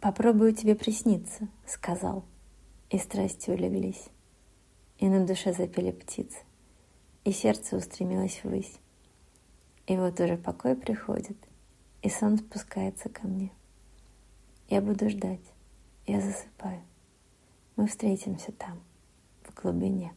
«Попробую тебе присниться», — сказал. И страсти улеглись. И на душе запели птицы. И сердце устремилось ввысь. И вот уже покой приходит, и сон спускается ко мне. Я буду ждать, я засыпаю. Мы встретимся там, в глубине.